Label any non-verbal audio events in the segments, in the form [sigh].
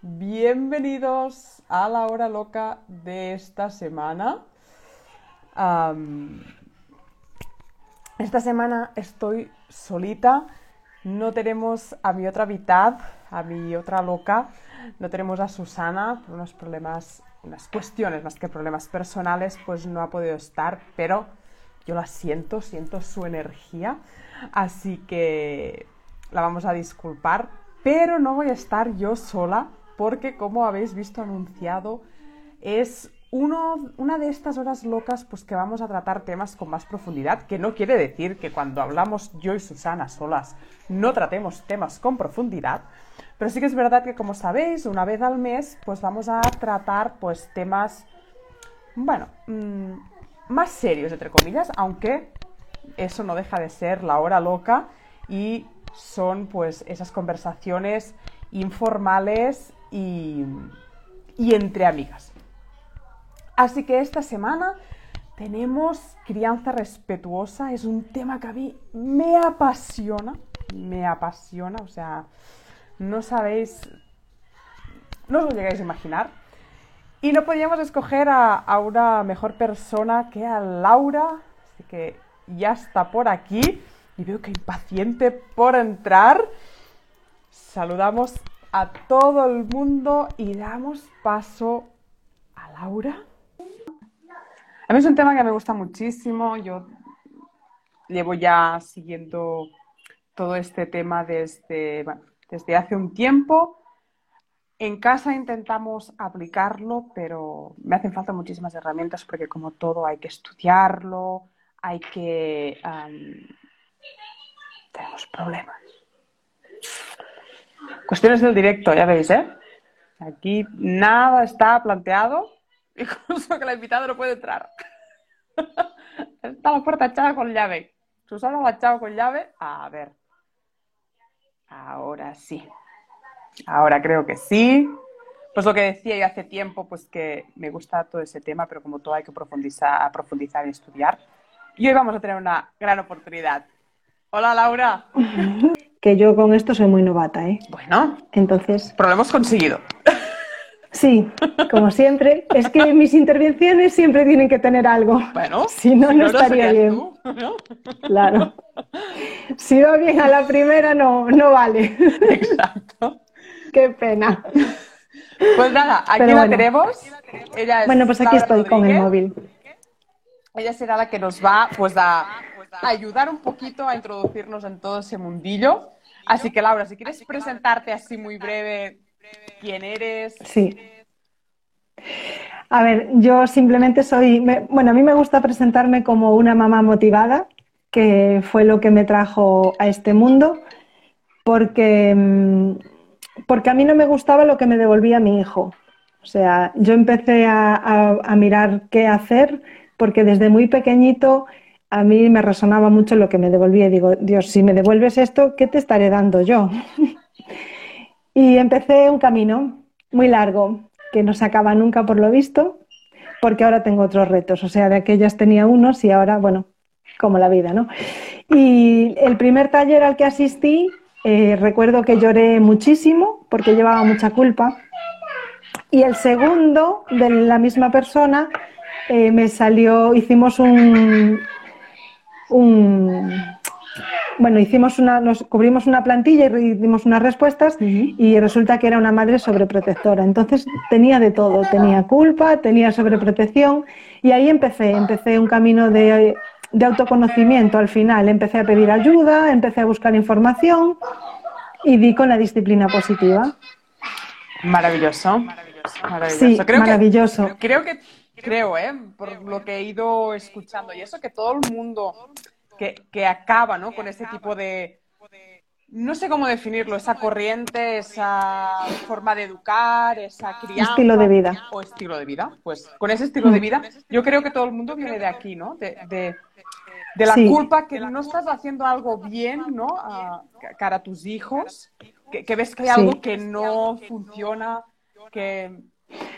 Bienvenidos a la hora loca de esta semana. Esta semana estoy solita, no tenemos a mi otra mitad, a mi otra loca, no tenemos a Susana por unos problemas, unas cuestiones más que problemas personales, pues no ha podido estar, pero yo la siento, siento su energía, así que la vamos a disculpar, pero no voy a estar yo sola porque como habéis visto anunciado es uno, una de estas horas locas pues que vamos a tratar temas con más profundidad, que no quiere decir que cuando hablamos yo y Susana solas no tratemos temas con profundidad, pero sí que es verdad que como sabéis, una vez al mes pues vamos a tratar pues temas, bueno, mmm, más serios entre comillas, aunque eso no deja de ser la hora loca y son pues esas conversaciones informales y, entre amigas. Así que esta semana tenemos crianza respetuosa, es un tema que a mí me apasiona, me apasiona, o sea, no sabéis, no os lo llegáis a imaginar. Y no podíamos escoger a, a una mejor persona que a Laura, así que ya está por aquí y veo que impaciente por entrar. Saludamos a todo el mundo y damos paso a Laura. A mí es un tema que me gusta muchísimo. Yo llevo ya siguiendo todo este tema desde, desde hace un tiempo. En casa intentamos aplicarlo, pero me hacen falta muchísimas herramientas porque como todo hay que estudiarlo, hay que... tenemos problemas. Cuestiones del directo, ya veis, ¿eh? Aquí nada está planteado, [laughs] incluso que la invitada no puede entrar. [laughs] está la puerta echada con llave. Susana la ha echado con llave. A ver. Ahora sí. Ahora creo que sí. Pues lo que decía yo hace tiempo, pues que me gusta todo ese tema, pero como todo hay que profundizar, profundizar y estudiar. Y hoy vamos a tener una gran oportunidad. Hola Laura. [laughs] Que yo con esto soy muy novata, ¿eh? Bueno, Entonces, pero lo hemos conseguido. sí, como siempre, es que mis intervenciones siempre tienen que tener algo. Bueno, Si no, no estaría serías bien. tú, ¿no? Claro. Si va bien a la primera, no, no vale. Exacto. Qué pena. Pues nada, aquí la bueno. tenemos. Ella es Bueno, pues aquí Laura estoy con el móvil. Ella será la que nos va pues a ayudar un poquito a introducirnos en todo ese mundillo. Así que Laura, si quieres presentarte así muy breve, quién eres. Sí. A ver, yo simplemente soy, me- bueno, a mí me gusta presentarme como una mamá motivada, que fue lo que me trajo a este mundo, porque, mm, porque a mí no me gustaba lo que me devolvía mi hijo. O sea, yo empecé a, a- a mirar qué hacer, porque desde muy pequeñito a mí me resonaba mucho lo que me devolvía. Digo, Dios, si me devuelves esto, ¿qué te estaré dando yo? [laughs] Y empecé un camino muy largo, que no se acaba nunca por lo visto, porque ahora tengo otros retos. O sea, de aquellas tenía unos y ahora, bueno, como la vida, ¿no? Y el primer taller al que asistí, eh, recuerdo que lloré muchísimo porque llevaba mucha culpa. Y el segundo, de la misma persona, eh, me salió, hicimos un, un, bueno, hicimos una, nos cubrimos una plantilla y dimos unas respuestas y resulta que era una madre sobreprotectora. Entonces tenía de todo, tenía culpa, tenía sobreprotección y ahí empecé, empecé un camino de, de autoconocimiento al final. Empecé a pedir ayuda, empecé a buscar información y di con la disciplina positiva. Maravilloso. Maravilloso. Sí, creo maravilloso. Que, creo que, creo, ¿eh? Por lo que he ido escuchando y eso, que todo el mundo que, que acaba, ¿no? Con ese tipo de, no sé cómo definirlo, esa corriente, esa forma de educar, esa crianza. Estilo de vida. O estilo de vida. Pues con ese estilo de vida, yo creo que todo el mundo viene de aquí, ¿no? De, de, de la Sí. culpa que no estás haciendo algo bien, ¿no? A, cara a tus hijos, que, que ves que hay Sí. algo que no funciona, que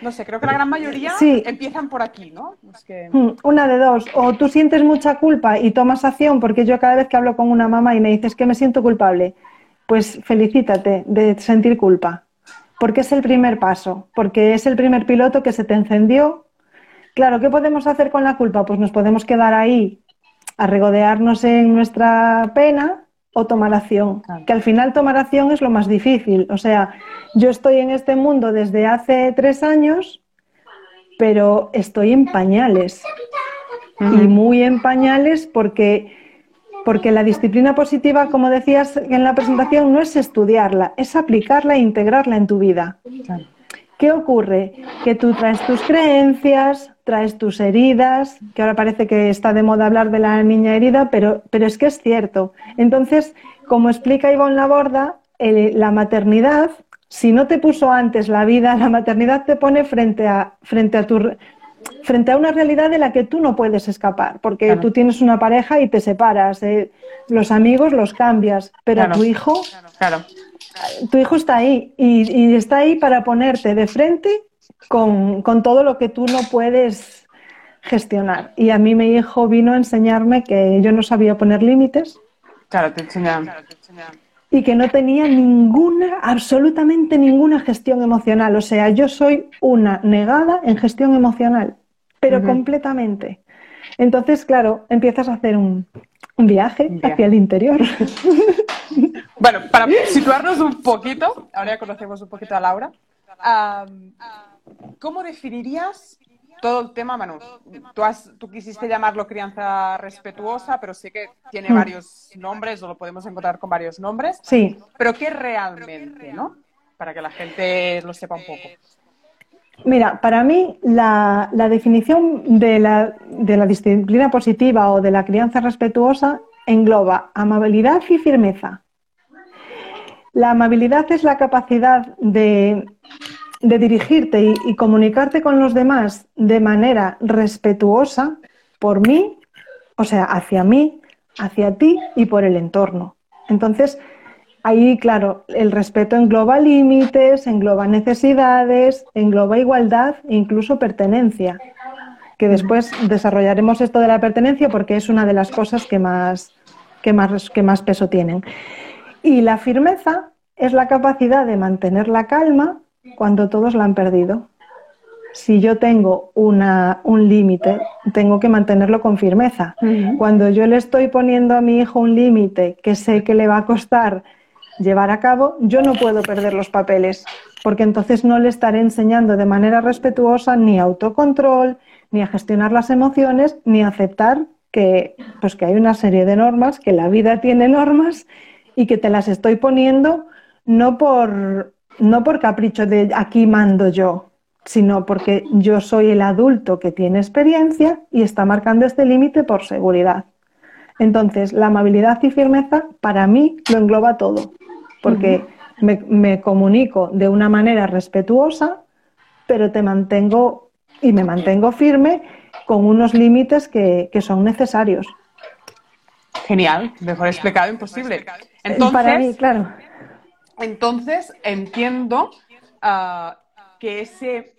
no sé, creo que la gran mayoría Sí. empiezan por aquí, ¿no? Es que... Mm, Una de dos, o tú sientes mucha culpa y tomas acción, porque yo cada vez que hablo con una mamá y me dices que me siento culpable, pues felicítate de sentir culpa, porque es el primer paso, porque es el primer piloto que se te encendió. Claro, ¿qué podemos hacer con la culpa? Pues nos podemos quedar ahí a regodearnos en nuestra pena o tomar acción, que al final tomar acción es lo más difícil. O sea, yo estoy en este mundo desde hace tres años, pero estoy en pañales. Y muy en pañales porque, porque la disciplina positiva, como decías en la presentación, no es estudiarla, es aplicarla e integrarla en tu vida. ¿Qué ocurre? Que tú traes tus creencias, traes tus heridas, que ahora parece que está de moda hablar de la niña herida, pero, pero es que es cierto. Entonces, como explica Ivonne Laborda, la maternidad, si no te puso antes la vida, la maternidad te pone frente a, frente a tu frente a una realidad de la que tú no puedes escapar, porque tú tienes una pareja y te separas, eh, los amigos los cambias, pero tu hijo claro tu hijo está ahí y, está ahí para ponerte de frente con, todo lo que tú no puedes gestionar. Y a mí mi hijo vino a enseñarme que yo no sabía poner límites. Claro, te enseñaba. Y que no tenía ninguna, absolutamente ninguna gestión emocional. O sea, yo soy una negada en gestión emocional, pero completamente. Entonces, claro, empiezas a hacer un, viaje, hacia el interior. [laughs] Bueno, para situarnos un poquito, ahora ya conocemos un poquito a Laura, ¿cómo definirías todo el tema, Manu? Tú, has, tú quisiste llamarlo crianza respetuosa, pero sé que tiene hmm. varios nombres o lo podemos encontrar con varios nombres. Sí. Pero ¿qué realmente, no? Para que la gente lo sepa un poco. Mira, para mí la, definición de la, disciplina positiva o de la crianza respetuosa engloba amabilidad y firmeza. La amabilidad es la capacidad de, dirigirte y, comunicarte con los demás de manera respetuosa por mí, o sea, hacia mí, hacia ti y por el entorno. Entonces, ahí, claro, el respeto engloba límites, engloba necesidades, engloba igualdad e incluso pertenencia. Que después desarrollaremos esto de la pertenencia porque es una de las cosas que más, que más, que más peso tienen. Y la firmeza es la capacidad de mantener la calma cuando todos la han perdido. Si yo tengo una, un límite, tengo que mantenerlo con firmeza. Cuando yo le estoy poniendo a mi hijo un límite que sé que le va a costar llevar a cabo, yo no puedo perder los papeles, porque entonces no le estaré enseñando de manera respetuosa ni autocontrol, ni a gestionar las emociones, ni a aceptar que, pues que hay una serie de normas, que la vida tiene normas y que te las estoy poniendo no por, no por capricho de aquí mando yo, sino porque yo soy el adulto que tiene experiencia y está marcando este límite por seguridad. Entonces, la amabilidad y firmeza para mí lo engloba todo, porque me, comunico de una manera respetuosa, pero te mantengo y me mantengo firme con unos límites que, que son necesarios. Genial, mejor explicado imposible. Entonces, Para mí, claro. Entonces entiendo ah, que ese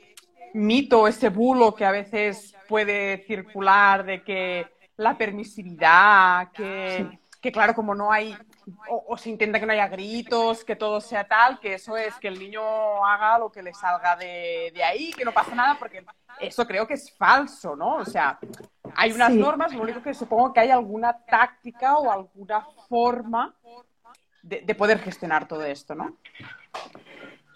mito, ese bulo que a veces puede circular de que la permisividad, que, claro, como no hay, o, se intenta que no haya gritos, que todo sea tal, que eso es que el niño haga lo que le salga de, ahí, que no pasa nada, porque eso creo que es falso, ¿no? O sea, hay unas normas, lo único que supongo que hay alguna táctica o alguna forma de, poder gestionar todo esto, ¿no?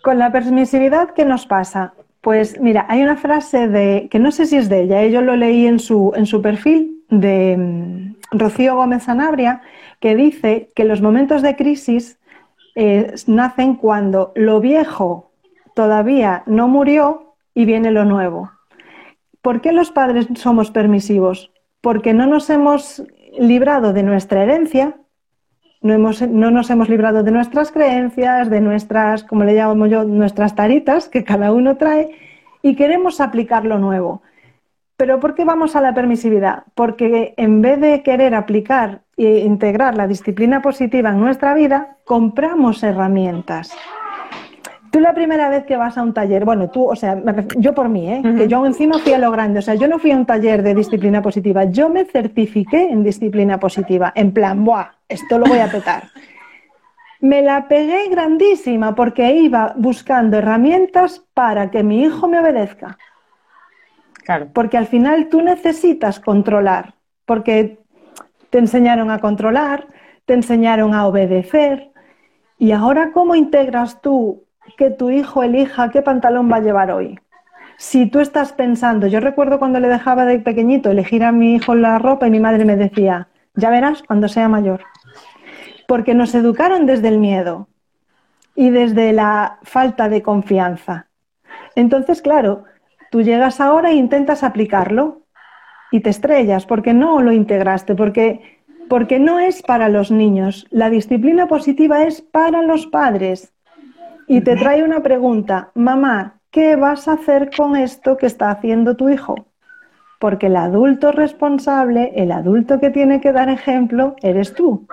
Con la permisividad, ¿qué nos pasa? Pues mira, hay una frase de, que no sé si es de ella, ¿eh? yo lo leí en su, en su perfil, de mm, Rocío Gómez Sanabria, que dice que los momentos de crisis eh, nacen cuando lo viejo todavía no murió y viene lo nuevo. ¿Por qué los padres somos permisivos? Porque no nos hemos librado de nuestra herencia, no, nos hemos librado de nuestras creencias, de nuestras, como le llamo yo, nuestras taritas que cada uno trae y queremos aplicar lo nuevo. Pero ¿por qué vamos a la permisividad? Porque en vez de querer aplicar e integrar la disciplina positiva en nuestra vida, compramos herramientas. Tú la primera vez que vas a un taller, bueno, tú, o sea, yo por mí, ¿eh? que yo encima fui a lo grande, o sea, yo no fui a un taller de disciplina positiva, yo me certifiqué en disciplina positiva, en plan, ¡buah! Esto lo voy a petar. me la pegué grandísima porque iba buscando herramientas para que mi hijo me obedezca. Porque al final tú necesitas controlar, porque te enseñaron a controlar, te enseñaron a obedecer. ¿Y ahora cómo integras tú que tu hijo elija qué pantalón va a llevar hoy? Si tú estás pensando, yo recuerdo cuando le dejaba de pequeñito elegir a mi hijo la ropa y mi madre me decía, ya verás cuando sea mayor. Porque nos educaron desde el miedo y desde la falta de confianza. Entonces, claro, tú llegas ahora e intentas aplicarlo y te estrellas porque no lo integraste, porque, porque no es para los niños. La disciplina positiva es para los padres. Y te trae una pregunta, mamá, ¿qué vas a hacer con esto que está haciendo tu hijo? Porque el adulto responsable, el adulto que tiene que dar ejemplo, eres tú.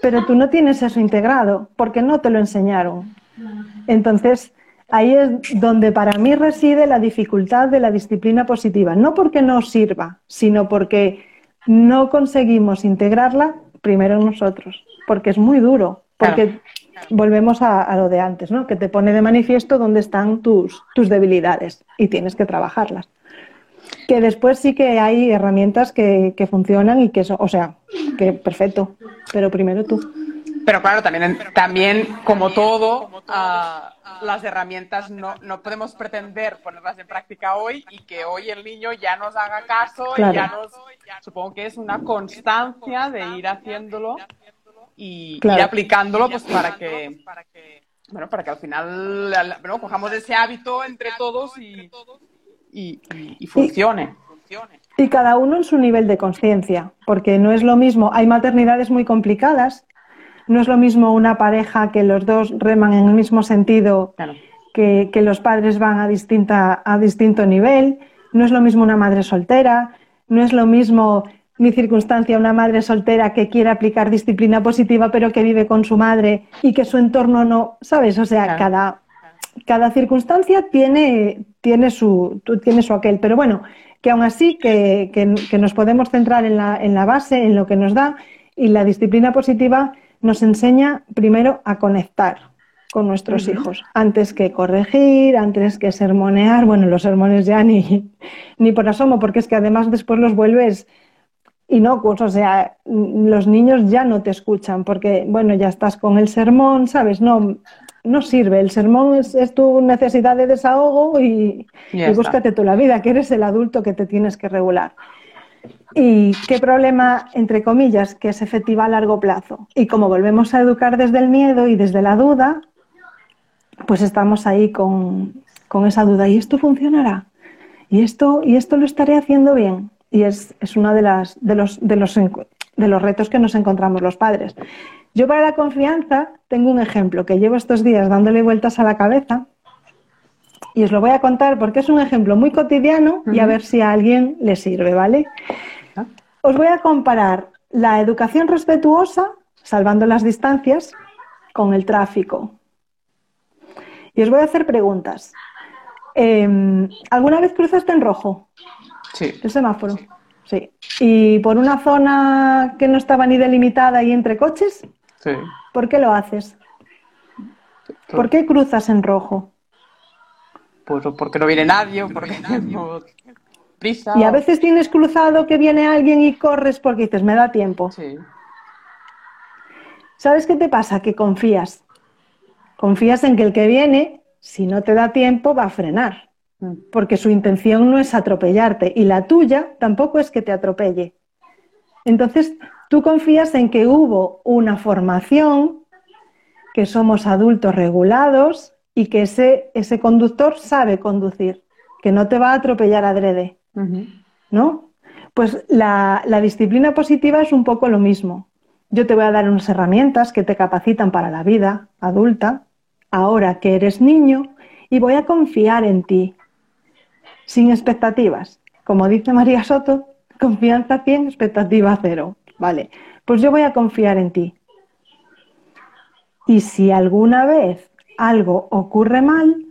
Pero tú no tienes eso integrado porque no te lo enseñaron. Entonces, ahí es donde para mí reside la dificultad de la disciplina positiva. No porque no sirva, sino porque no conseguimos integrarla primero nosotros. Porque es muy duro. Porque volvemos a, lo de antes, ¿no? Que te pone de manifiesto dónde están tus, tus debilidades y tienes que trabajarlas. Que después sí que hay herramientas que, funcionan y que son, o sea, que perfecto, pero primero tú. Pero claro, también, también como todo, ah, las herramientas no, no, podemos pretender ponerlas en práctica hoy y que hoy el niño ya nos haga caso y ya nos... Supongo que es una constancia de ir haciéndolo y ir aplicándolo pues para que, bueno, para que al final bueno, cojamos ese hábito entre todos y, y, funcione. Y cada uno en su nivel de conciencia, porque no es lo mismo, hay maternidades muy complicadas, no es lo mismo una pareja que los dos reman en el mismo sentido, que, que, los padres van a, distinta, a distinto nivel, no es lo mismo una madre soltera, no es lo mismo mi circunstancia, una madre soltera que quiere aplicar disciplina positiva pero que vive con su madre y que su entorno no, ¿sabes? O sea, cada, cada circunstancia tiene, tiene, su, tiene su aquel. Pero bueno, que aún así que, que, nos podemos centrar en la, en la base, en lo que nos da y la disciplina positiva nos enseña primero a conectar con nuestros hijos, antes que corregir, antes que sermonear, bueno, los sermones ya ni, [laughs] ni por asomo, porque es que además después los vuelves inocuos, o sea, los niños ya no te escuchan porque, bueno, ya estás con el sermón, ¿sabes? No, no sirve, el sermón es, tu necesidad de desahogo y, búscate tú la vida, que eres el adulto que te tienes que regular. ¿Y qué problema, entre comillas, que es efectiva a largo plazo? Y como volvemos a educar desde el miedo y desde la duda, pues estamos ahí con, con esa duda. ¿Y esto funcionará? ¿Y esto, ¿Y esto lo estaré haciendo bien? y es, uno de, las, de, los, de, los, de los retos que nos encontramos los padres. Yo para la confianza tengo un ejemplo que llevo estos días dándole vueltas a la cabeza y os lo voy a contar porque es un ejemplo muy cotidiano y a ver si a alguien le sirve, ¿vale? Os voy a comparar la educación respetuosa, salvando las distancias, con el tráfico. Y os voy a hacer preguntas. Em, ¿Alguna vez cruzaste en rojo? Sí. El semáforo. Sí. ¿Y por una zona que no estaba ni delimitada y entre coches? Sí. ¿Por qué lo haces? ¿Por qué cruzas en rojo? Pues porque no viene nadie, porque [laughs] no [laughs] prisa. Y a veces tienes cruzado que viene alguien y corres porque dices, me da tiempo. Sí. ¿Sabes qué te pasa? Que confías. Confías en que el que viene, si no te da tiempo, va a frenar. Porque su intención no es atropellarte y la tuya tampoco es que te atropelle. Entonces, tú confías en que hubo una formación, que somos adultos regulados y que ese, ese conductor sabe conducir, que no te va a atropellar adrede, ¿no? Pues la, la disciplina positiva es un poco lo mismo. Yo te voy a dar unas herramientas que te capacitan para la vida adulta, ahora que eres niño, y voy a confiar en ti, sin expectativas. Como dice María Soto, confianza 100, expectativa cero. Vale, pues yo voy a confiar en ti. Y si alguna vez algo ocurre mal,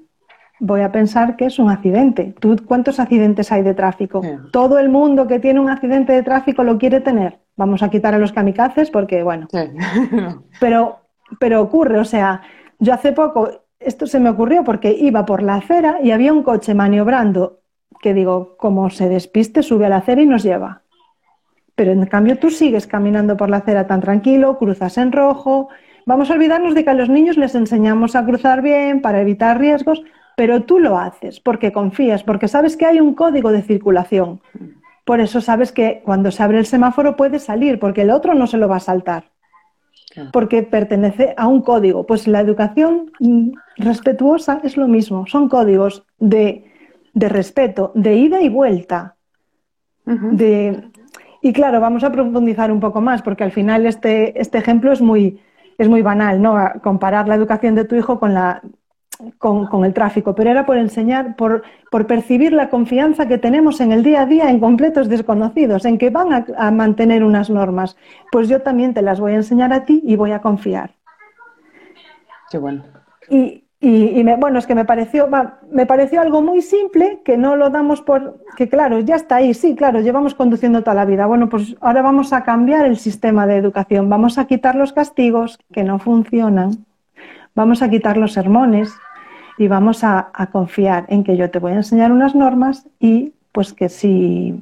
voy a pensar que es un accidente. ¿Tú cuántos accidentes hay de tráfico? Todo el mundo que tiene un accidente de tráfico lo quiere tener. Vamos a quitar a los kamikazes porque, bueno. [laughs] Pero pero ocurre, o sea, yo hace poco, esto se me ocurrió porque iba por la acera y había un coche maniobrando que digo, como se despiste, sube a la acera y nos lleva. Pero en cambio tú sigues caminando por la acera tan tranquilo, cruzas en rojo. Vamos a olvidarnos de que a los niños les enseñamos a cruzar bien para evitar riesgos, pero tú lo haces porque confías, porque sabes que hay un código de circulación. Por eso sabes que cuando se abre el semáforo puedes salir, porque el otro no se lo va a saltar, porque pertenece a un código. Pues la educación respetuosa es lo mismo, son códigos de, respeto, de ida y vuelta. de, y claro, vamos a profundizar un poco más, porque al final este, este ejemplo es muy, es muy banal, ¿no? comparar la educación de tu hijo con la con, el tráfico, pero era por enseñar, por, por, percibir la confianza que tenemos en el día a día en completos desconocidos, en que van a, mantener unas normas. Pues yo también te las voy a enseñar a ti y voy a confiar. Qué bueno. Y, y, bueno, es que me pareció, me pareció algo muy simple que no lo damos por, que claro, ya está ahí, sí, claro, llevamos conduciendo toda la vida. Bueno, pues ahora vamos a cambiar el sistema de educación, vamos a quitar los castigos que no funcionan, vamos a quitar los sermones, y vamos a, confiar en que yo te voy a enseñar unas normas y pues que si,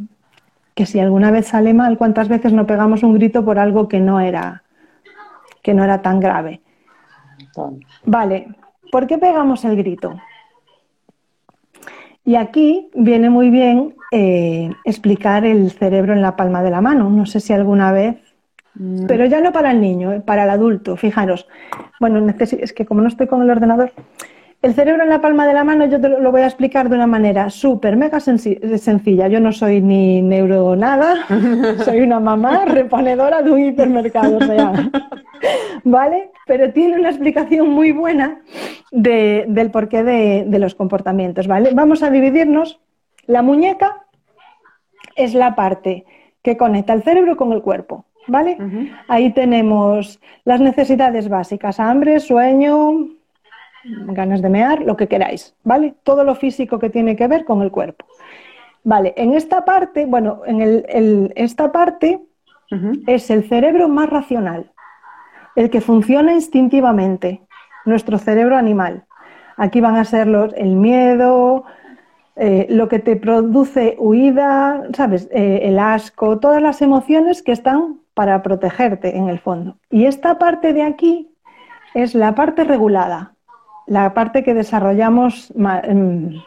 que si alguna vez sale mal, cuántas veces no pegamos un grito por algo que no era, que no era tan grave. Vale, ¿por qué pegamos el grito? Y aquí viene muy bien eh, explicar el cerebro en la palma de la mano. No sé si alguna vez, mm. pero ya no para el niño, eh, para el adulto. Fijaros, bueno, es que como no estoy con el ordenador, el cerebro en la palma de la mano yo te lo voy a explicar de una manera súper, mega sencilla. Yo no soy ni neuro nada, [laughs] soy una mamá reponedora de un hipermercado, [laughs] ¿vale? Pero tiene una explicación muy buena del porqué de, los comportamientos, ¿vale? Vamos a dividirnos. La muñeca es la parte que conecta el cerebro con el cuerpo, ¿vale? Ahí tenemos las necesidades básicas, hambre, sueño, ganas de mear, lo que queráis, ¿vale? Todo lo físico que tiene que ver con el cuerpo. Vale, en esta parte, bueno, en esta parte es el cerebro más racional, el que funciona instintivamente, nuestro cerebro animal. Aquí van a ser los, el miedo, eh, lo que te produce huida, ¿sabes? Eh, el asco, todas las emociones que están para protegerte en el fondo. Y esta parte de aquí es la parte regulada, la parte que desarrollamos em,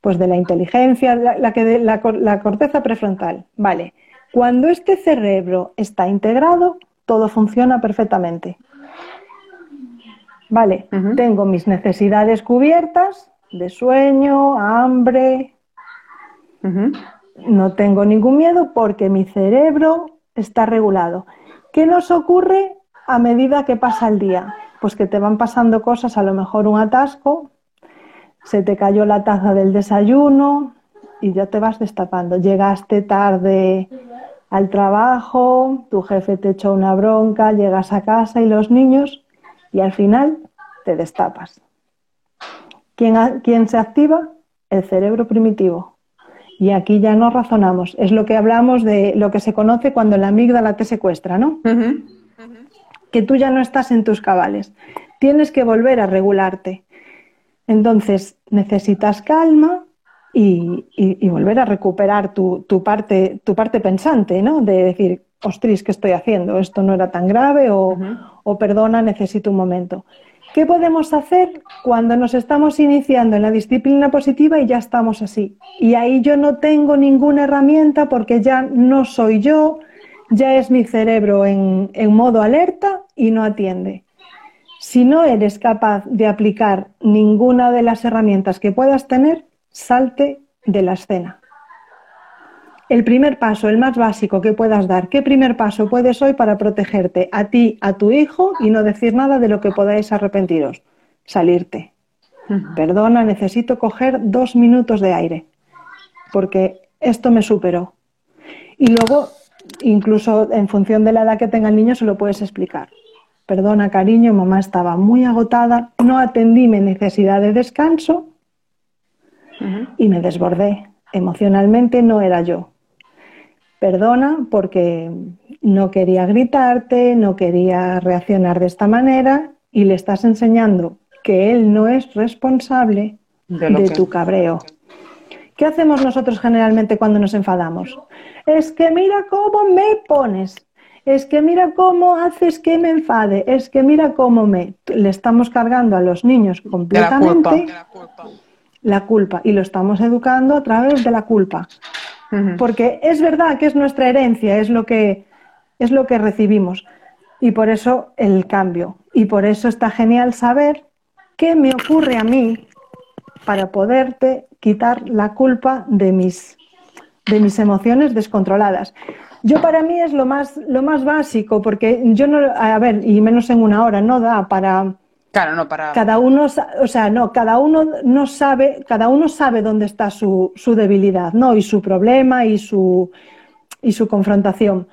pues de la inteligencia, la, que la, corteza prefrontal. Vale. Cuando este cerebro está integrado, todo funciona perfectamente. Vale, tengo mis necesidades cubiertas de sueño, hambre. No tengo ningún miedo porque mi cerebro está regulado. ¿Qué nos ocurre a medida que pasa el día? Pues que te van pasando cosas, a lo mejor un atasco, se te cayó la taza del desayuno y ya te vas destapando. Llegaste tarde al trabajo, tu jefe te echó una bronca, llegas a casa y los niños y al final te destapas. ¿Quién, se activa? El cerebro primitivo. Y aquí ya no razonamos. Es lo que hablamos de lo que se conoce cuando la amígdala te secuestra, ¿no? Que tú ya no estás en tus cabales. Tienes que volver a regularte. Entonces necesitas calma y, volver a recuperar tu, parte, tu parte pensante, ¿no? De decir, ostris, ¿qué estoy haciendo? Esto no era tan grave o, o perdona, necesito un momento. ¿Qué podemos hacer cuando nos estamos iniciando en la disciplina positiva y ya estamos así? Y ahí yo no tengo ninguna herramienta porque ya no soy yo, ya es mi cerebro en, modo alerta y no atiende. Si no eres capaz de aplicar ninguna de las herramientas que puedas tener, salte de la escena. El primer paso, el más básico que puedas dar, ¿qué primer paso puedes hoy para protegerte a ti, a tu hijo y no decir nada de lo que podáis arrepentiros? Salirte. Perdona, necesito coger dos minutos de aire, porque esto me superó. Y luego incluso en función de la edad que tenga el niño se lo puedes explicar. Perdona, cariño, mamá estaba muy agotada, no atendí mi necesidad de descanso y me desbordé. Emocionalmente no era yo. perdona porque no quería gritarte, no quería reaccionar de esta manera y le estás enseñando que él no es responsable de, tu cabreo. ¿Qué hacemos nosotros generalmente cuando nos enfadamos? Es que mira cómo me pones, es que mira cómo haces que me enfade, es que mira cómo me... Le estamos cargando a los niños completamente la culpa, y lo estamos educando a través de la culpa. Porque es verdad que es nuestra herencia, es lo que, es lo que recibimos. Y por eso el cambio. Y por eso está genial saber qué me ocurre a mí para poderte quitar la culpa de mis, de mis emociones descontroladas. Yo para mí es lo más, lo más básico, porque yo no, a ver, y menos en una hora, no da para... Claro, no para... Cada uno, o sea, no, cada uno no sabe, cada uno sabe dónde está su, su debilidad, ¿no? Y su problema y su, y su confrontación.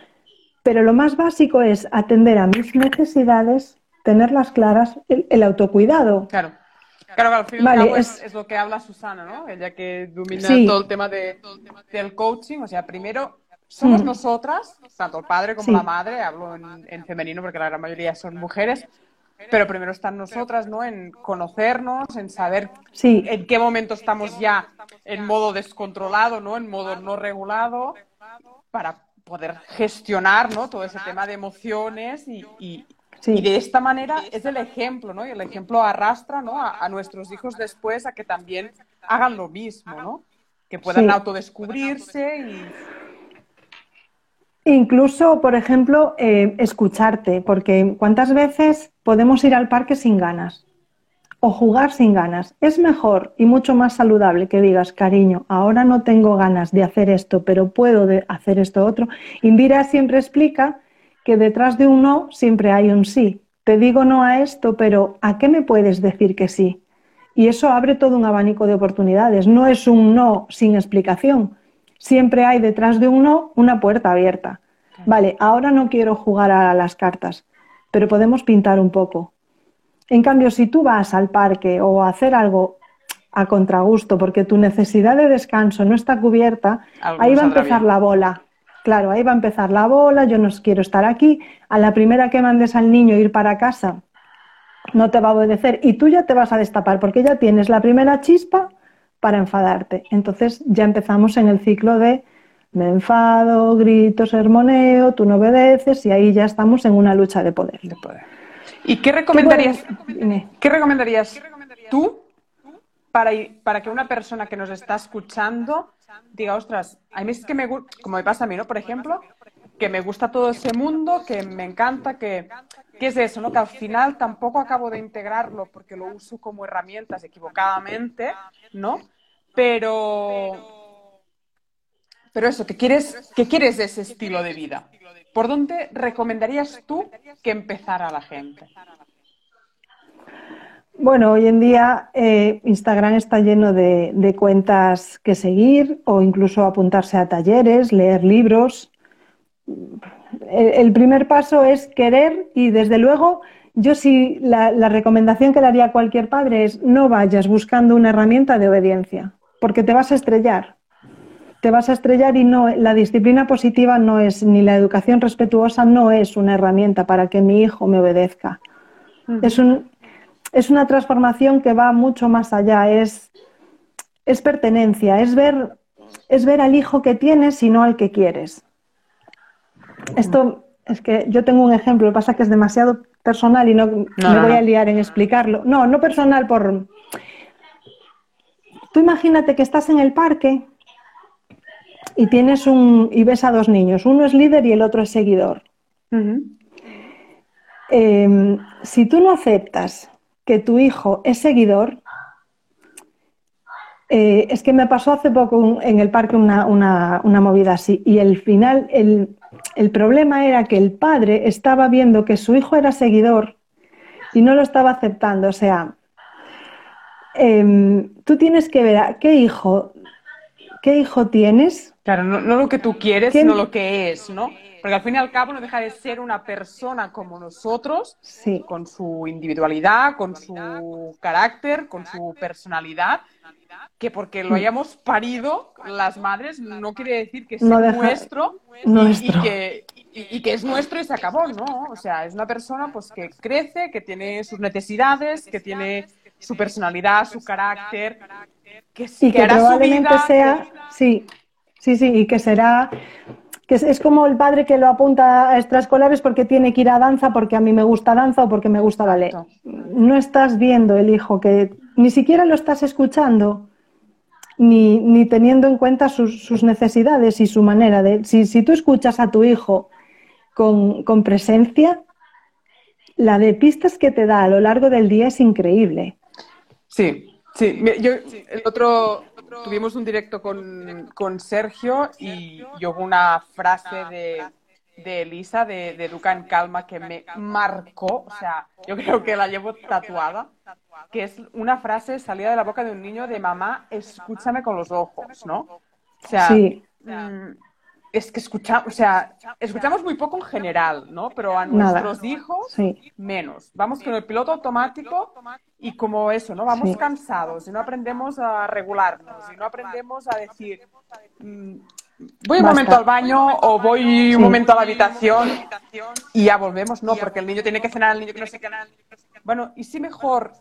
Pero lo más básico es atender a mis necesidades, tenerlas claras, el, autocuidado. Claro. Claro, al final es, lo que habla Susana, ¿no? Ella que domina todo el tema de, del coaching. O sea, primero somos mm. nosotras, tanto el padre como la madre, hablo en, femenino porque la gran mayoría son mujeres, pero primero están nosotras, ¿no? En conocernos, en saber en qué momento estamos ya en modo descontrolado, ¿no? En modo no regulado, para poder gestionar ¿no? todo ese tema de emociones y, y, de esta manera es el ejemplo, ¿no? Y el ejemplo arrastra ¿no? a, nuestros hijos después a que también hagan lo mismo, ¿no? Que puedan autodescubrirse y... Incluso, por ejemplo, eh, escucharte, porque ¿cuántas veces podemos ir al parque sin ganas? o jugar sin ganas. Es mejor y mucho más saludable que digas, cariño, ahora no tengo ganas de hacer esto, pero puedo de hacer esto otro. Indira siempre explica que detrás de un no siempre hay un sí. Te digo no a esto, pero ¿a qué me puedes decir que sí? Y eso abre todo un abanico de oportunidades. No es un no sin explicación. Siempre hay detrás de un no una puerta abierta. Vale, ahora no quiero jugar a las cartas, pero podemos pintar un poco en cambio, si tú vas al parque o a hacer algo a contragusto porque tu necesidad de descanso no está cubierta, ahí va a empezar la bola. Claro, ahí va a empezar la bola, yo no quiero estar aquí. A la primera que mandes al niño ir para casa, no te va a obedecer y tú ya te vas a destapar porque ya tienes la primera chispa para enfadarte. Entonces ya empezamos en el ciclo de me enfado, grito, sermoneo, tú no obedeces y ahí ya estamos en una lucha de poder. De poder. ¿Y qué recomendarías, ¿qué recomendarías tú para, para que una persona que nos está escuchando diga, ostras, hay veces que me como me pasa a mí, ¿no? Por ejemplo, que me gusta todo ese mundo, que me encanta, que, ¿qué es eso, ¿no? Que al final tampoco acabo de integrarlo porque lo uso como herramientas equivocadamente, ¿no? Pero, pero eso, que quieres, que quieres ese estilo de vida. ¿Por dónde recomendarías tú que empezara la gente? Bueno, hoy en día eh, Instagram está lleno de, cuentas que seguir o incluso apuntarse a talleres, leer libros. El, primer paso es querer y desde luego yo sí la, la recomendación que le haría a cualquier padre es no vayas buscando una herramienta de obediencia porque te vas a estrellar te vas a estrellar y no, la disciplina positiva no es, ni la educación respetuosa no es una herramienta para que mi hijo me obedezca. es, un, es una transformación que va mucho más allá, es, es pertenencia, es ver, es ver al hijo que tienes y no al que quieres. Esto es que yo tengo un ejemplo, lo que pasa es que es demasiado personal y no, me voy a liar en explicarlo. No, no personal por... Tú imagínate que estás en el parque y tienes un y ves a dos niños, uno es líder y el otro es seguidor. Em, si tú no aceptas que tu hijo es seguidor, eh, es que me pasó hace poco en el parque una, movida así y el final, el, problema era que el padre estaba viendo que su hijo era seguidor y no lo estaba aceptando. O sea, em, tú tienes que ver a qué hijo, qué hijo tienes Claro, no, lo que tú quieres, sino lo que es, ¿no? Porque al fin y al cabo no deja de ser una persona como nosotros, Sí. con su individualidad, con su carácter, con su personalidad, que porque lo hayamos parido las madres no quiere decir que sea No nuestro, y- que, y- y que es nuestro y se acabó, ¿no? O sea, es una persona pues que crece, que tiene sus necesidades, que tiene su personalidad, su carácter, que, y que hará su probablemente vida, sea, sí, sí, sí, y que será, que es, es como el padre que lo apunta a extraescolares porque tiene que ir a danza, porque a mí me gusta danza o porque me gusta ballet. No estás viendo el hijo, que ni siquiera lo estás escuchando, ni, ni teniendo en cuenta sus, sus necesidades y su manera de... Si, si tú escuchas a tu hijo con, con presencia, la de pistas que te da a lo largo del día es increíble. Sí, sí. Yo, el otro, tuvimos un directo con, con Sergio y, y hubo una frase de, de Elisa, de, de Educa en Calma, que me marcó, o sea, yo creo que la llevo tatuada, que es una frase salida de la boca de un niño de mamá, escúchame con los ojos, ¿no? O sea, Sí. mm, es que escuchamos, o sea, escuchamos muy poco en general, ¿no? Pero a Nada. nuestros hijos Sí. menos. Vamos con el piloto automático y como eso, ¿no? Vamos Sí. cansados y no aprendemos a regularnos y no aprendemos a decir, mm, voy un Basta. momento al baño o voy Sí. un momento a la habitación y ya volvemos, no, porque el niño tiene que cenar, el niño que no sé qué. Bueno, y si mejor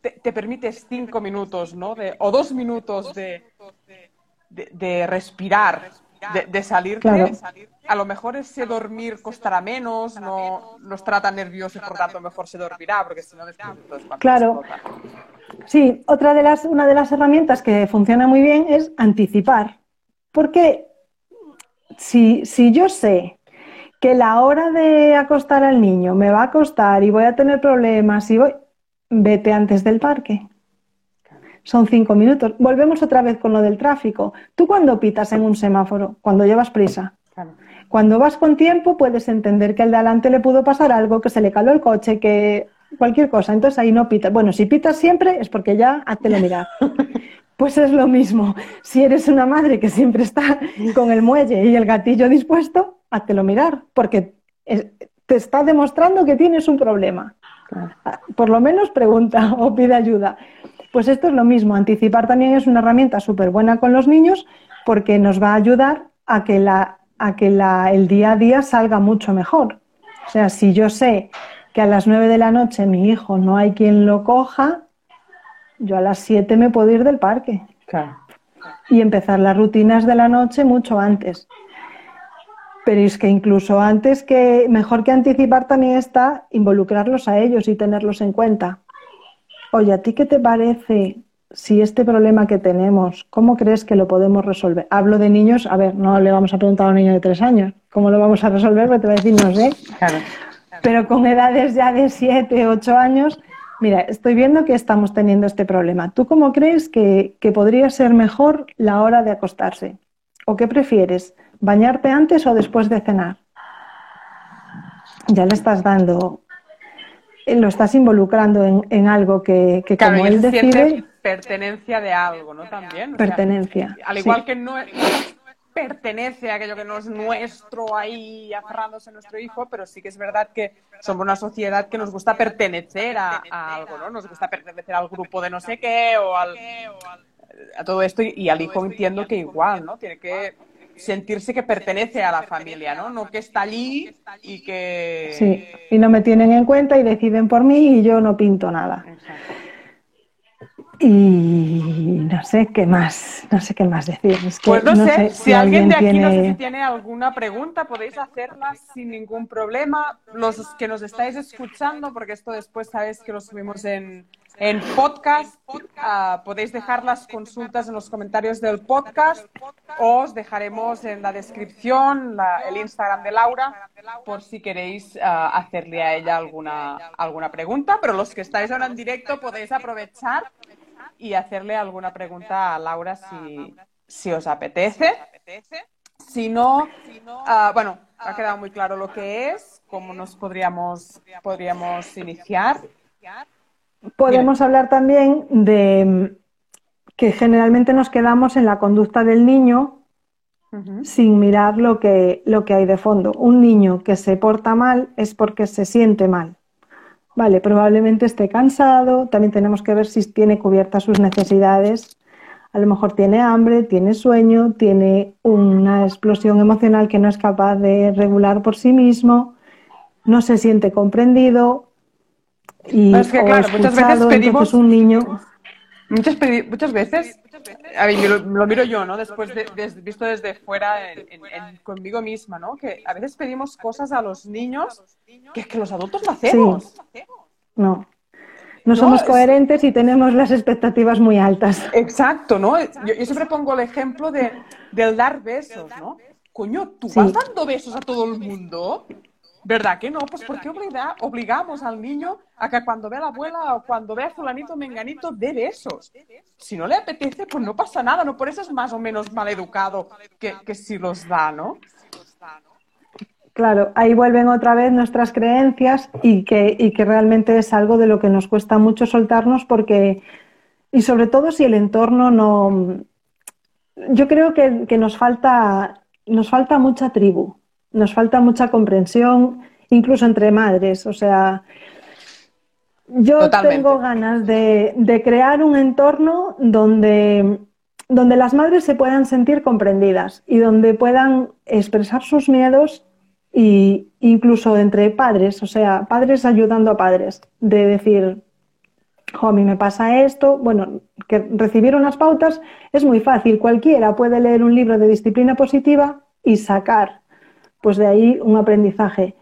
te, te permites cinco minutos, ¿no? De, o dos minutos de, de, de respirar, de, de salirte. Claro. A lo mejor ese dormir costará menos, no, no estará tan nervioso y por tanto mejor se dormirá, porque si no después Claro. Sí, otra de las, una de las herramientas que funciona muy bien es anticipar. Porque si, si yo sé que la hora de acostar al niño me va a costar y voy a tener problemas y voy, vete antes del parque. Son cinco minutos. Volvemos otra vez con lo del tráfico. ¿Tú cuando pitas en un semáforo? Cuando llevas prisa. Claro. Cuando vas con tiempo puedes entender que al de adelante le pudo pasar algo, que se le caló el coche, que cualquier cosa. Entonces ahí no pitas. Bueno, si pitas siempre es porque ya háztelo mirar. [laughs] Pues es lo mismo. Si eres una madre que siempre está con el muelle y el gatillo dispuesto, háztelo mirar, porque te está demostrando que tienes un problema. Ah, Por lo menos pregunta [laughs] o pide ayuda. Pues esto es lo mismo. Anticipar también es una herramienta súper buena con los niños porque nos va a ayudar a que, la, a que la- el día a día salga mucho mejor. O sea, si yo sé que a las 9 de la noche mi hijo no hay quien lo coja, yo a las 7 me puedo ir del parque Claro. y empezar las rutinas de la noche mucho antes. Pero es que incluso antes que, mejor que anticipar también está involucrarlos a ellos y tenerlos en cuenta. Oye, ¿a ti qué te parece si este problema que tenemos, cómo crees que lo podemos resolver? Hablo de niños, a ver, no le vamos a preguntar a un niño de tres años cómo lo vamos a resolver, porque te va a decir, no sé, Claro. pero con edades ya de 7, 8 años, mira, estoy viendo que estamos teniendo este problema. ¿Tú cómo crees que, que podría ser mejor la hora de acostarse? ¿O qué prefieres? ¿Bañarte antes o después de cenar? Ya le estás dando, lo estás involucrando en, en algo que, que Claro, como él decide, pertenencia de algo, ¿no? También. o sea, pertenencia. al sí. igual que no es- pertenece a aquello que no es nuestro ahí aferrándose a nuestro hijo, pero sí que es verdad que somos una sociedad que nos gusta pertenecer a, a algo, ¿no? Nos gusta pertenecer al grupo de no sé qué o al, a todo esto y, y al hijo entiendo que igual, ¿no? Tiene que sentirse que pertenece a la familia, ¿no? No que está allí y que... Sí, y no me tienen en cuenta y deciden por mí y yo no pinto nada. Y no sé qué más, no sé qué más decir. Es que Pues no, sé, si, alguien de aquí no sé tiene- si tiene alguna pregunta, podéis hacerla sin ningún problema. Los que nos estáis escuchando, porque esto después sabéis que lo subimos en, en podcast, ah, podéis dejar las consultas en los comentarios del podcast os dejaremos en la descripción la- el Instagram de Laura por si queréis ah, hacerle a ella alguna, alguna pregunta. Pero los que estáis ahora en directo podéis aprovechar y hacerle alguna pregunta a Laura si, si os apetece. Si no, ah, bueno, ha quedado muy claro lo que es, cómo nos podríamos, podríamos iniciar. Podemos hablar también de mm, que generalmente nos quedamos en la conducta del niño sin mirar lo que, lo que hay de fondo. Un niño que se porta mal es porque se siente mal. Vale, probablemente esté cansado, también tenemos que ver si tiene cubiertas sus necesidades. A lo mejor tiene hambre, tiene sueño, tiene una explosión emocional que no es capaz de regular por sí mismo, no se siente comprendido y es que, claro, muchas veces pedimos un niño Muchas, muchas veces, a ver, lo, miro yo, ¿no? Después de, visto desde fuera conmigo misma, ¿no? Que a veces pedimos cosas a los niños que, que los adultos no hacemos. No. No, somos coherentes y tenemos las expectativas muy altas. Exacto, ¿no? Yo, siempre pongo el ejemplo de, del dar besos, ¿no? Coño, ¿tú vas dando besos a todo el mundo? ¿Verdad que no? Pues ¿por qué obligamos al niño a que cuando ve a la abuela o cuando ve a fulanito menganito dé besos? Si no le apetece, pues no pasa nada, ¿no? Por eso es más o menos mal educado que, que si los da, ¿no? Claro, ahí vuelven otra vez nuestras creencias y que, y que realmente es algo de lo que nos cuesta mucho soltarnos porque, y sobre todo si el entorno no... Yo creo que, que nos, falta, nos falta mucha tribu nos falta mucha comprensión, incluso entre madres. O sea, yo tengo ganas de, crear un entorno donde, donde las madres se puedan sentir comprendidas y donde puedan expresar sus miedos y incluso entre padres, o sea, padres ayudando a padres, de decir, a mí me pasa esto, bueno, que recibir unas pautas es muy fácil, cualquiera puede leer un libro de disciplina positiva y sacar pues de ahí un aprendizaje.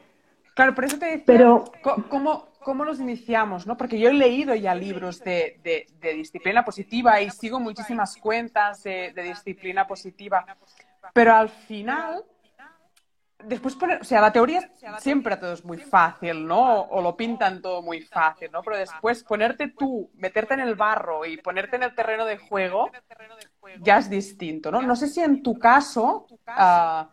Claro, por eso te decía, Pero, ¿cómo, ¿cómo nos iniciamos? ¿no? Porque yo he leído ya libros de, de, disciplina positiva y sigo muchísimas cuentas de, disciplina positiva, pero al final, después poner, o sea, la teoría siempre todo es muy fácil, ¿no? O lo pintan todo muy fácil, ¿no? Pero después ponerte tú, meterte en el barro y ponerte en el terreno de juego, ya es distinto, ¿no? No sé si en tu caso... Uh,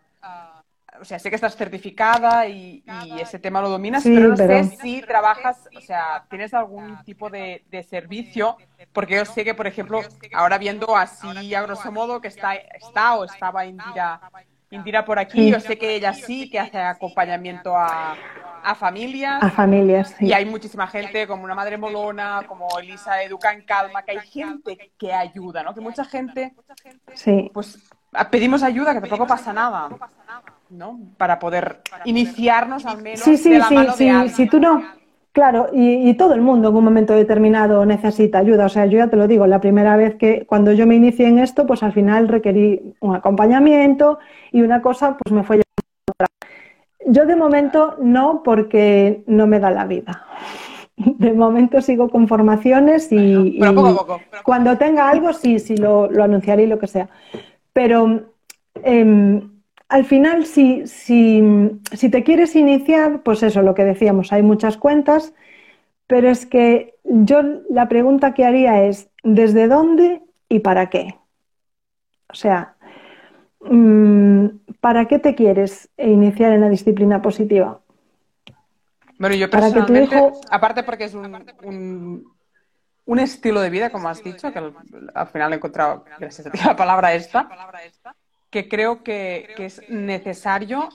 o sea, sé que estás certificada y, ese tema lo dominas, pero no sé si trabajas, o sea, tienes algún tipo de, servicio, porque yo sé que, por ejemplo, ahora viendo así a grosso modo que está, está o estaba Indira, Indira por aquí, yo sé que ella sí, que hace acompañamiento a, a familias. A familias, Y hay muchísima gente, como una madre molona, como Elisa Educa en Calma, que hay gente que ayuda, ¿no? Que mucha gente, sí. pues pedimos ayuda, que tampoco pasa nada. ¿No? Para poder iniciarnos al menos sí, sí, de la sí, mano sí, de Si tú no, claro, y, todo el mundo en un momento determinado necesita ayuda. O sea, yo ya te lo digo, la primera vez que cuando yo me inicié en esto, pues al final requerí un acompañamiento y una cosa, pues me fue llevando otra. Yo de momento no, porque no me da la vida. De momento sigo con formaciones y, cuando tenga algo sí, sí lo, lo anunciaré y lo que sea. Pero em, al final, si, si, te quieres iniciar, pues eso, lo que decíamos, hay muchas cuentas, pero es que yo la pregunta que haría es, ¿desde dónde y para qué? O sea, mm, ¿para qué te quieres iniciar en la disciplina positiva? Bueno, yo personalmente, aparte porque es un, un, estilo de vida, como has dicho, que al, final he encontrado, gracias a ti, la palabra esta, que creo que, es necesario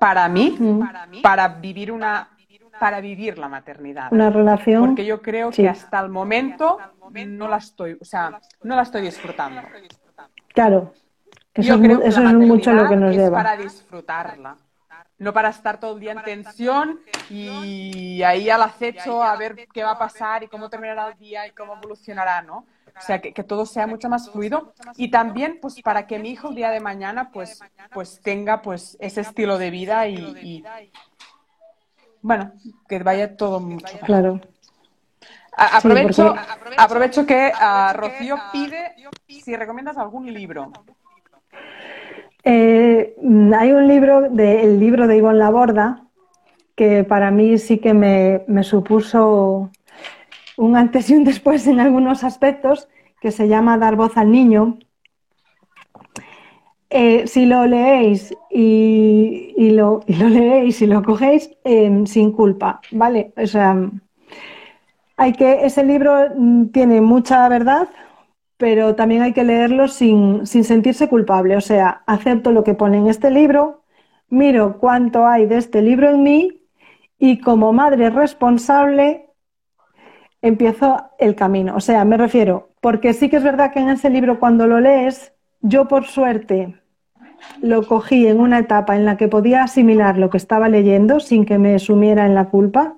para mí, para vivir una para vivir la maternidad. Una relación. Porque yo creo que hasta el momento no la estoy, o sea, no la estoy disfrutando. Claro. Eso, es, eso es mucho lo que nos es lleva. para disfrutarla. No para estar todo el día en tensión y ahí al acecho a ver qué va a pasar y cómo terminará el día y cómo evolucionará, ¿no? O sea, que, todo sea mucho más fluido y también pues para que mi hijo el día de mañana pues, pues tenga pues ese estilo de vida y, bueno, que vaya todo mucho. Claro. aprovecho, aprovecho que uh, Rocío pide si recomiendas algún libro. Eh, hay un libro, de, el libro de Ivonne Laborda, que para mí sí que me, me supuso un antes y un después en algunos aspectos, que se llama Dar voz al niño. Eh, si lo leéis y, lo, leéis y lo cogéis em, sin culpa, ¿vale? O sea, hay que, ese libro mm, tiene mucha verdad, pero también hay que leerlo sin, sin sentirse culpable. O sea, acepto lo que pone en este libro, miro cuánto hay de este libro en mí y como madre responsable empiezo el camino. O sea, me refiero, porque sí que es verdad que en ese libro cuando lo lees, yo por suerte lo cogí en una etapa en la que podía asimilar lo que estaba leyendo sin que me sumiera en la culpa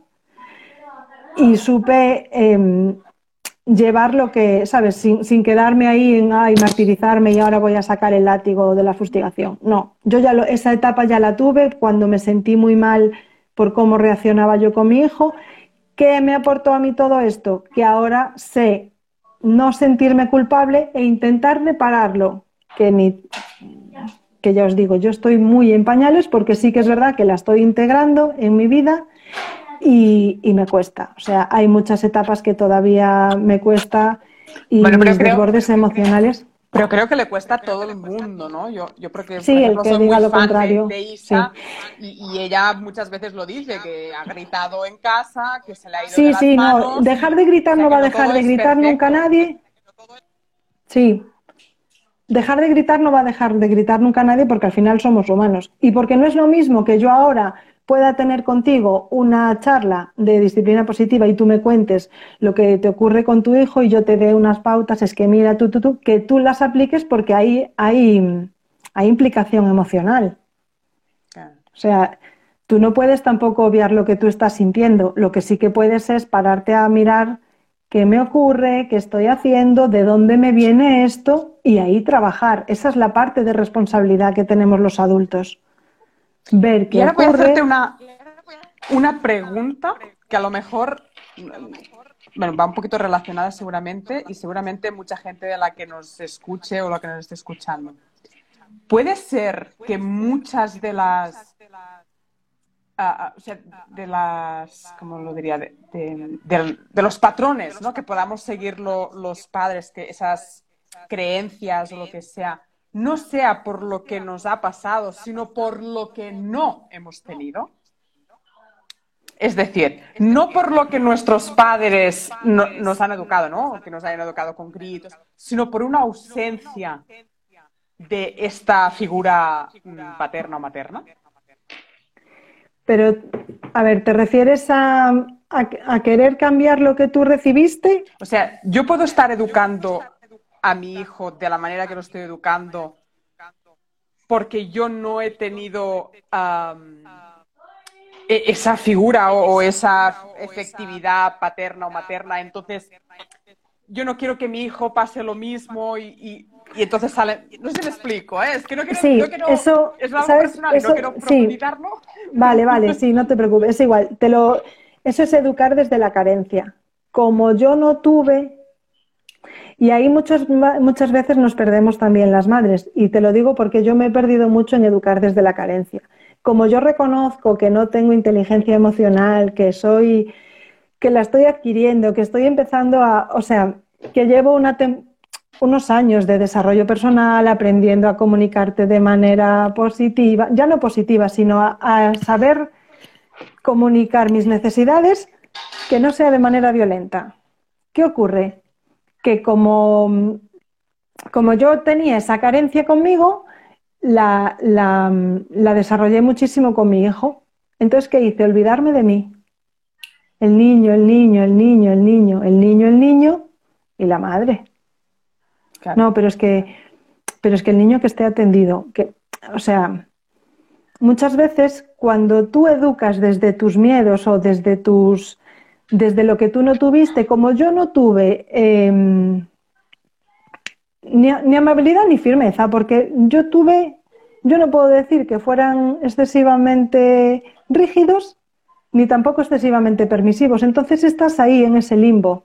y supe em, llevar lo que, ¿sabes? Sin, quedarme ahí en, ay, martirizarme y ahora voy a sacar el látigo de la fustigación. No, yo ya esa etapa ya la tuve cuando me sentí muy mal por cómo reaccionaba yo con mi hijo. ¿Qué me aportó a mí todo esto? Que ahora sé no sentirme culpable e intentar repararlo, que ni que ya os digo, yo estoy muy en pañales porque sí que es verdad que la estoy integrando en mi vida y, me cuesta. O sea, hay muchas etapas que todavía me cuesta y bueno, mis desbordes emocionales. Pero creo que le cuesta a todo el mundo, ¿no? Yo, yo porque, sí, el que diga lo contrario. De, Isa, y, ella muchas veces lo dice, que ha gritado en casa, que se le ha ido Sí, de las sí, manos, no, dejar de gritar no va a dejar de gritar nunca nadie. Sí, dejar de gritar no va a dejar de gritar nunca nadie porque al final somos humanos. Y porque no es lo mismo que yo ahora pueda tener contigo una charla de disciplina positiva y tú me cuentes lo que te ocurre con tu hijo y yo te dé unas pautas, es que mira tú, tú, tú, que tú las apliques porque ahí hay, hay implicación emocional. O sea, tú no puedes tampoco obviar lo que tú estás sintiendo. Lo que sí que puedes es pararte a mirar qué me ocurre, qué estoy haciendo, de dónde me viene esto y ahí trabajar. Esa es la parte de responsabilidad que tenemos los adultos. Ver qué y ahora voy a hacerte una, una pregunta que a lo mejor bueno, va un poquito relacionada seguramente y seguramente mucha gente de la que nos escuche o la que nos esté escuchando. ¿Puede ser que muchas de las o sea, de las, ¿cómo lo diría? De, de, los patrones, ¿no? Que podamos seguir los padres, que esas creencias o lo que sea, no sea por lo que nos ha pasado, sino por lo que no hemos tenido. Es decir, no por lo que nuestros padres nos han educado, ¿no? Que nos hayan educado con gritos, sino por una ausencia de esta figura mm, paterna o materna. Pero, a ver, ¿te refieres a, querer cambiar lo que tú recibiste? O sea, yo puedo estar educando a mi hijo de la manera que lo estoy educando porque yo no he tenido e, esa figura o, esa efectividad paterna o materna. Entonces, yo no quiero que mi hijo pase lo mismo y y entonces sale, no sé si me explico, ¿eh? es que no quiero, sí, no eso, es algo personal, no quiero profundizarlo. Vale, vale, sí, no te preocupes, es igual, te lo, eso es educar desde la carencia. Como yo no tuve, y ahí muchas, muchas veces nos perdemos también las madres, y te lo digo porque yo me he perdido mucho en educar desde la carencia. Como yo reconozco que no tengo inteligencia emocional, que soy, que la estoy adquiriendo, que estoy empezando a, o sea, que llevo unos años de desarrollo personal, aprendiendo a comunicarte de manera positiva, ya no positiva, sino a, saber comunicar mis necesidades que no sea de manera violenta. ¿Qué ocurre? Que como, como yo tenía esa carencia conmigo, la, la, la desarrollé muchísimo con mi hijo. Entonces, ¿qué hice? Olvidarme de mí. El niño, el niño, el niño, el niño, el niño, el niño y la madre. No, pero es que, pero es que el niño que esté atendido, que, o sea, muchas veces cuando tú educas desde tus miedos o desde tus, desde lo que tú no tuviste, como yo no tuve ni, ni, amabilidad ni firmeza, porque yo tuve, yo no puedo decir que fueran excesivamente rígidos ni tampoco excesivamente permisivos. Entonces estás ahí en ese limbo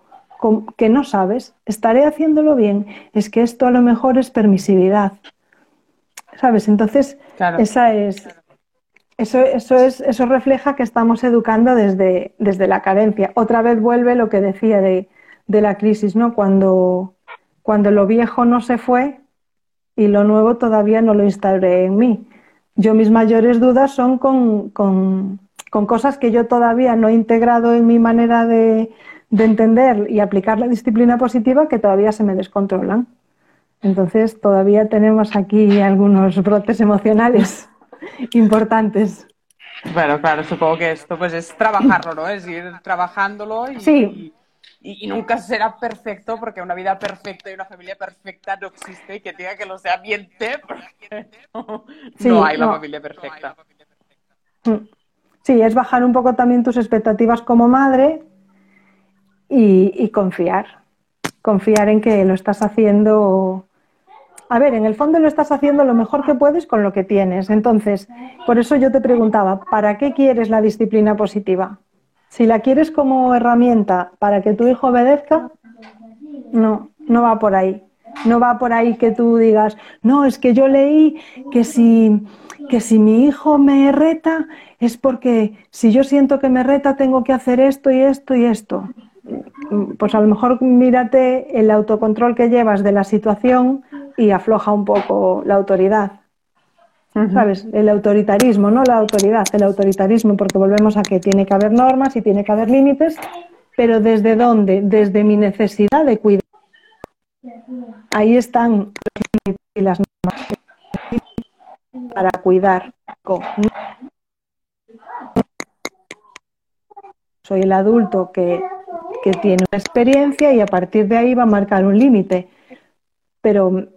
que no sabes, estaré haciéndolo bien, es que esto a lo mejor es permisividad. ¿Sabes? Entonces, esa es, eso, eso, es, eso refleja que estamos educando desde, desde la carencia. Otra vez vuelve lo que decía de, la crisis, ¿no? Cuando, cuando lo viejo no se fue y lo nuevo todavía no lo instalé en mí. Yo mis mayores dudas son con, con, con cosas que yo todavía no he integrado en mi manera de, de entender y aplicar la disciplina positiva que todavía se me descontrolan. Entonces todavía tenemos aquí algunos brotes emocionales importantes. Bueno, claro, supongo que esto pues es trabajarlo, ¿no? Es ir trabajándolo y, sí. y, nunca será perfecto porque una vida perfecta y una familia perfecta no existe y que diga que lo sea porque no, hay la familia perfecta. Sí, es bajar un poco también tus expectativas como madre y confiar. Confiar en que lo estás haciendo a ver, en el fondo lo estás haciendo lo mejor que puedes con lo que tienes. Entonces, por eso yo te preguntaba, ¿para qué quieres la disciplina positiva? Si la quieres como herramienta para que tu hijo obedezca, no, no va por ahí. No va por ahí que tú digas, no, es que yo leí que si, que si mi hijo me reta es porque si yo siento que me reta tengo que hacer esto y esto y esto. Pues a lo mejor mírate el autocontrol que llevas de la situación y afloja un poco la autoridad. ¿Sabes? El autoritarismo, no la autoridad, el autoritarismo, porque volvemos a que tiene que haber normas y tiene que haber límites, pero ¿desde dónde? Desde mi necesidad de cuidar. Ahí están los límites y las normas para cuidar. Soy el adulto que, que tiene una experiencia y a partir de ahí va a marcar un límite. Pero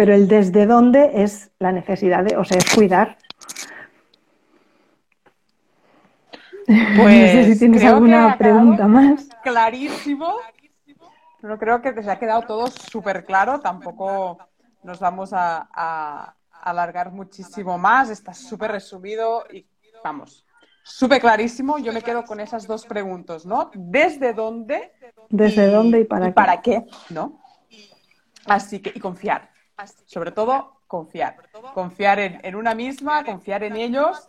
pero el desde dónde es la necesidad de, o sea, es cuidar. Pues [laughs] no sé si tienes alguna pregunta más. Clarísimo. No creo que te ha quedado todo súper claro. Tampoco nos vamos a, alargar muchísimo más. Está súper resumido y vamos, súper clarísimo. Yo me quedo con esas dos preguntas, ¿no? ¿Desde dónde? ¿Desde dónde y para qué? ¿Para qué? ¿No? Así que, y confiar. Sobre todo, confiar. Confiar en, una misma, confiar en ellos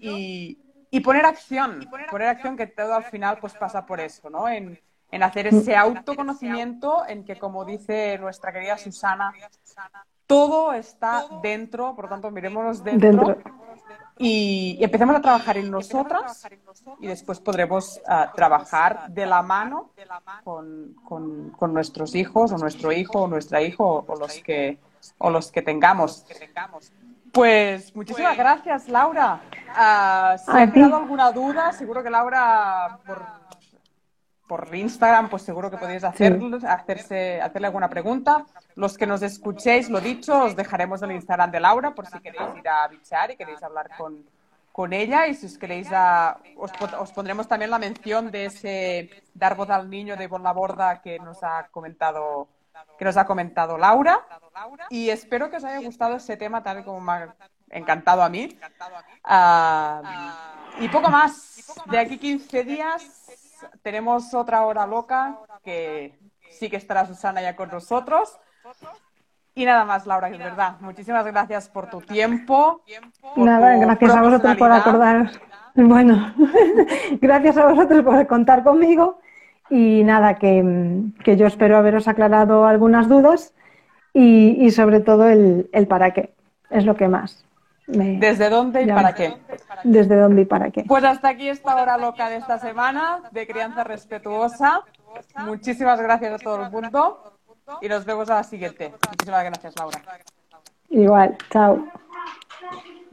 y, poner acción. Poner acción que todo al final pues pasa por eso, ¿no? En, hacer ese autoconocimiento en que, como dice nuestra querida Susana, todo está dentro, por lo tanto, mirémonos dentro, Y, empecemos a trabajar en nosotras y después podremos ah, trabajar de la mano con, con, nuestros hijos o nuestro hijo o nuestra hijo o los que, o los que tengamos. Pues muchísimas gracias, Laura. Uh, si ha quedado alguna duda, seguro que Laura por, por Instagram, pues seguro que podéis hacer, hacerse, hacerle alguna pregunta. Los que nos escuchéis, lo dicho, os dejaremos el Instagram de Laura por si queréis ir a bichear y queréis hablar con, con ella. Y si os queréis, os, os, pondremos también la mención de ese dar voz al niño de Bon la Borda que nos ha comentado que nos ha comentado Laura. Y espero que os haya gustado ese tema tal como me ha encantado a mí. Ah, y poco más. De aquí 15 días tenemos otra hora loca que sí que estará Susana ya con nosotros. Y nada más, Laura, que es verdad. Muchísimas gracias por tu tiempo. nada, gracias a vosotros por acordar. Bueno, [laughs] gracias a vosotros por contar conmigo y nada, que, yo espero haberos aclarado algunas dudas y, sobre todo el, para qué. Es lo que más. ¿Desde dónde y para qué? Desde dónde y para qué. Pues hasta aquí esta hora loca de esta semana de crianza respetuosa. Muchísimas gracias a todo el mundo y nos vemos a la siguiente. Muchísimas gracias, Laura. Igual, chao.